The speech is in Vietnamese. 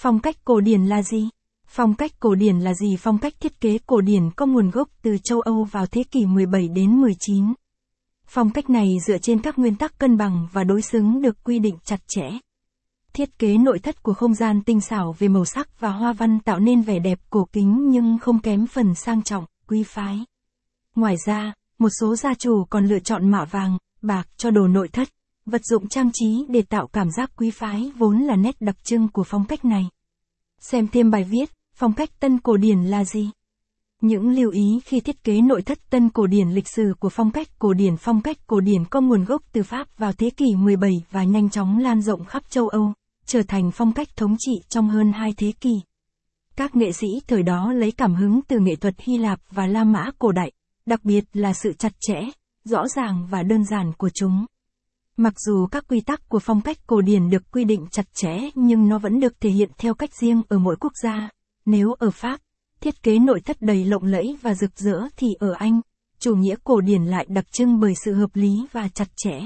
Phong cách cổ điển là gì? Phong cách cổ điển là gì? Phong cách thiết kế cổ điển có nguồn gốc từ châu Âu vào thế kỷ 17 đến 19. Phong cách này dựa trên các nguyên tắc cân bằng và đối xứng được quy định chặt chẽ. Thiết kế nội thất của không gian tinh xảo về màu sắc và hoa văn tạo nên vẻ đẹp cổ kính nhưng không kém phần sang trọng, quý phái. Ngoài ra, một số gia chủ còn lựa chọn mạ vàng, bạc cho đồ nội thất, vật dụng trang trí để tạo cảm giác quý phái vốn là nét đặc trưng của phong cách này. Xem thêm bài viết, phong cách tân cổ điển là gì? Những lưu ý khi thiết kế nội thất tân cổ điển lịch sử của phong cách cổ điển Phong cách cổ điển có nguồn gốc từ Pháp vào thế kỷ 17 và nhanh chóng lan rộng khắp châu Âu, trở thành phong cách thống trị trong hơn hai thế kỷ. Các nghệ sĩ thời đó lấy cảm hứng từ nghệ thuật Hy Lạp và La Mã cổ đại, đặc biệt là sự chặt chẽ, rõ ràng và đơn giản của chúng. Mặc dù các quy tắc của phong cách cổ điển được quy định chặt chẽ nhưng nó vẫn được thể hiện theo cách riêng ở mỗi quốc gia. Nếu ở Pháp, thiết kế nội thất đầy lộng lẫy và rực rỡ thì ở Anh, chủ nghĩa cổ điển lại đặc trưng bởi sự hợp lý và chặt chẽ.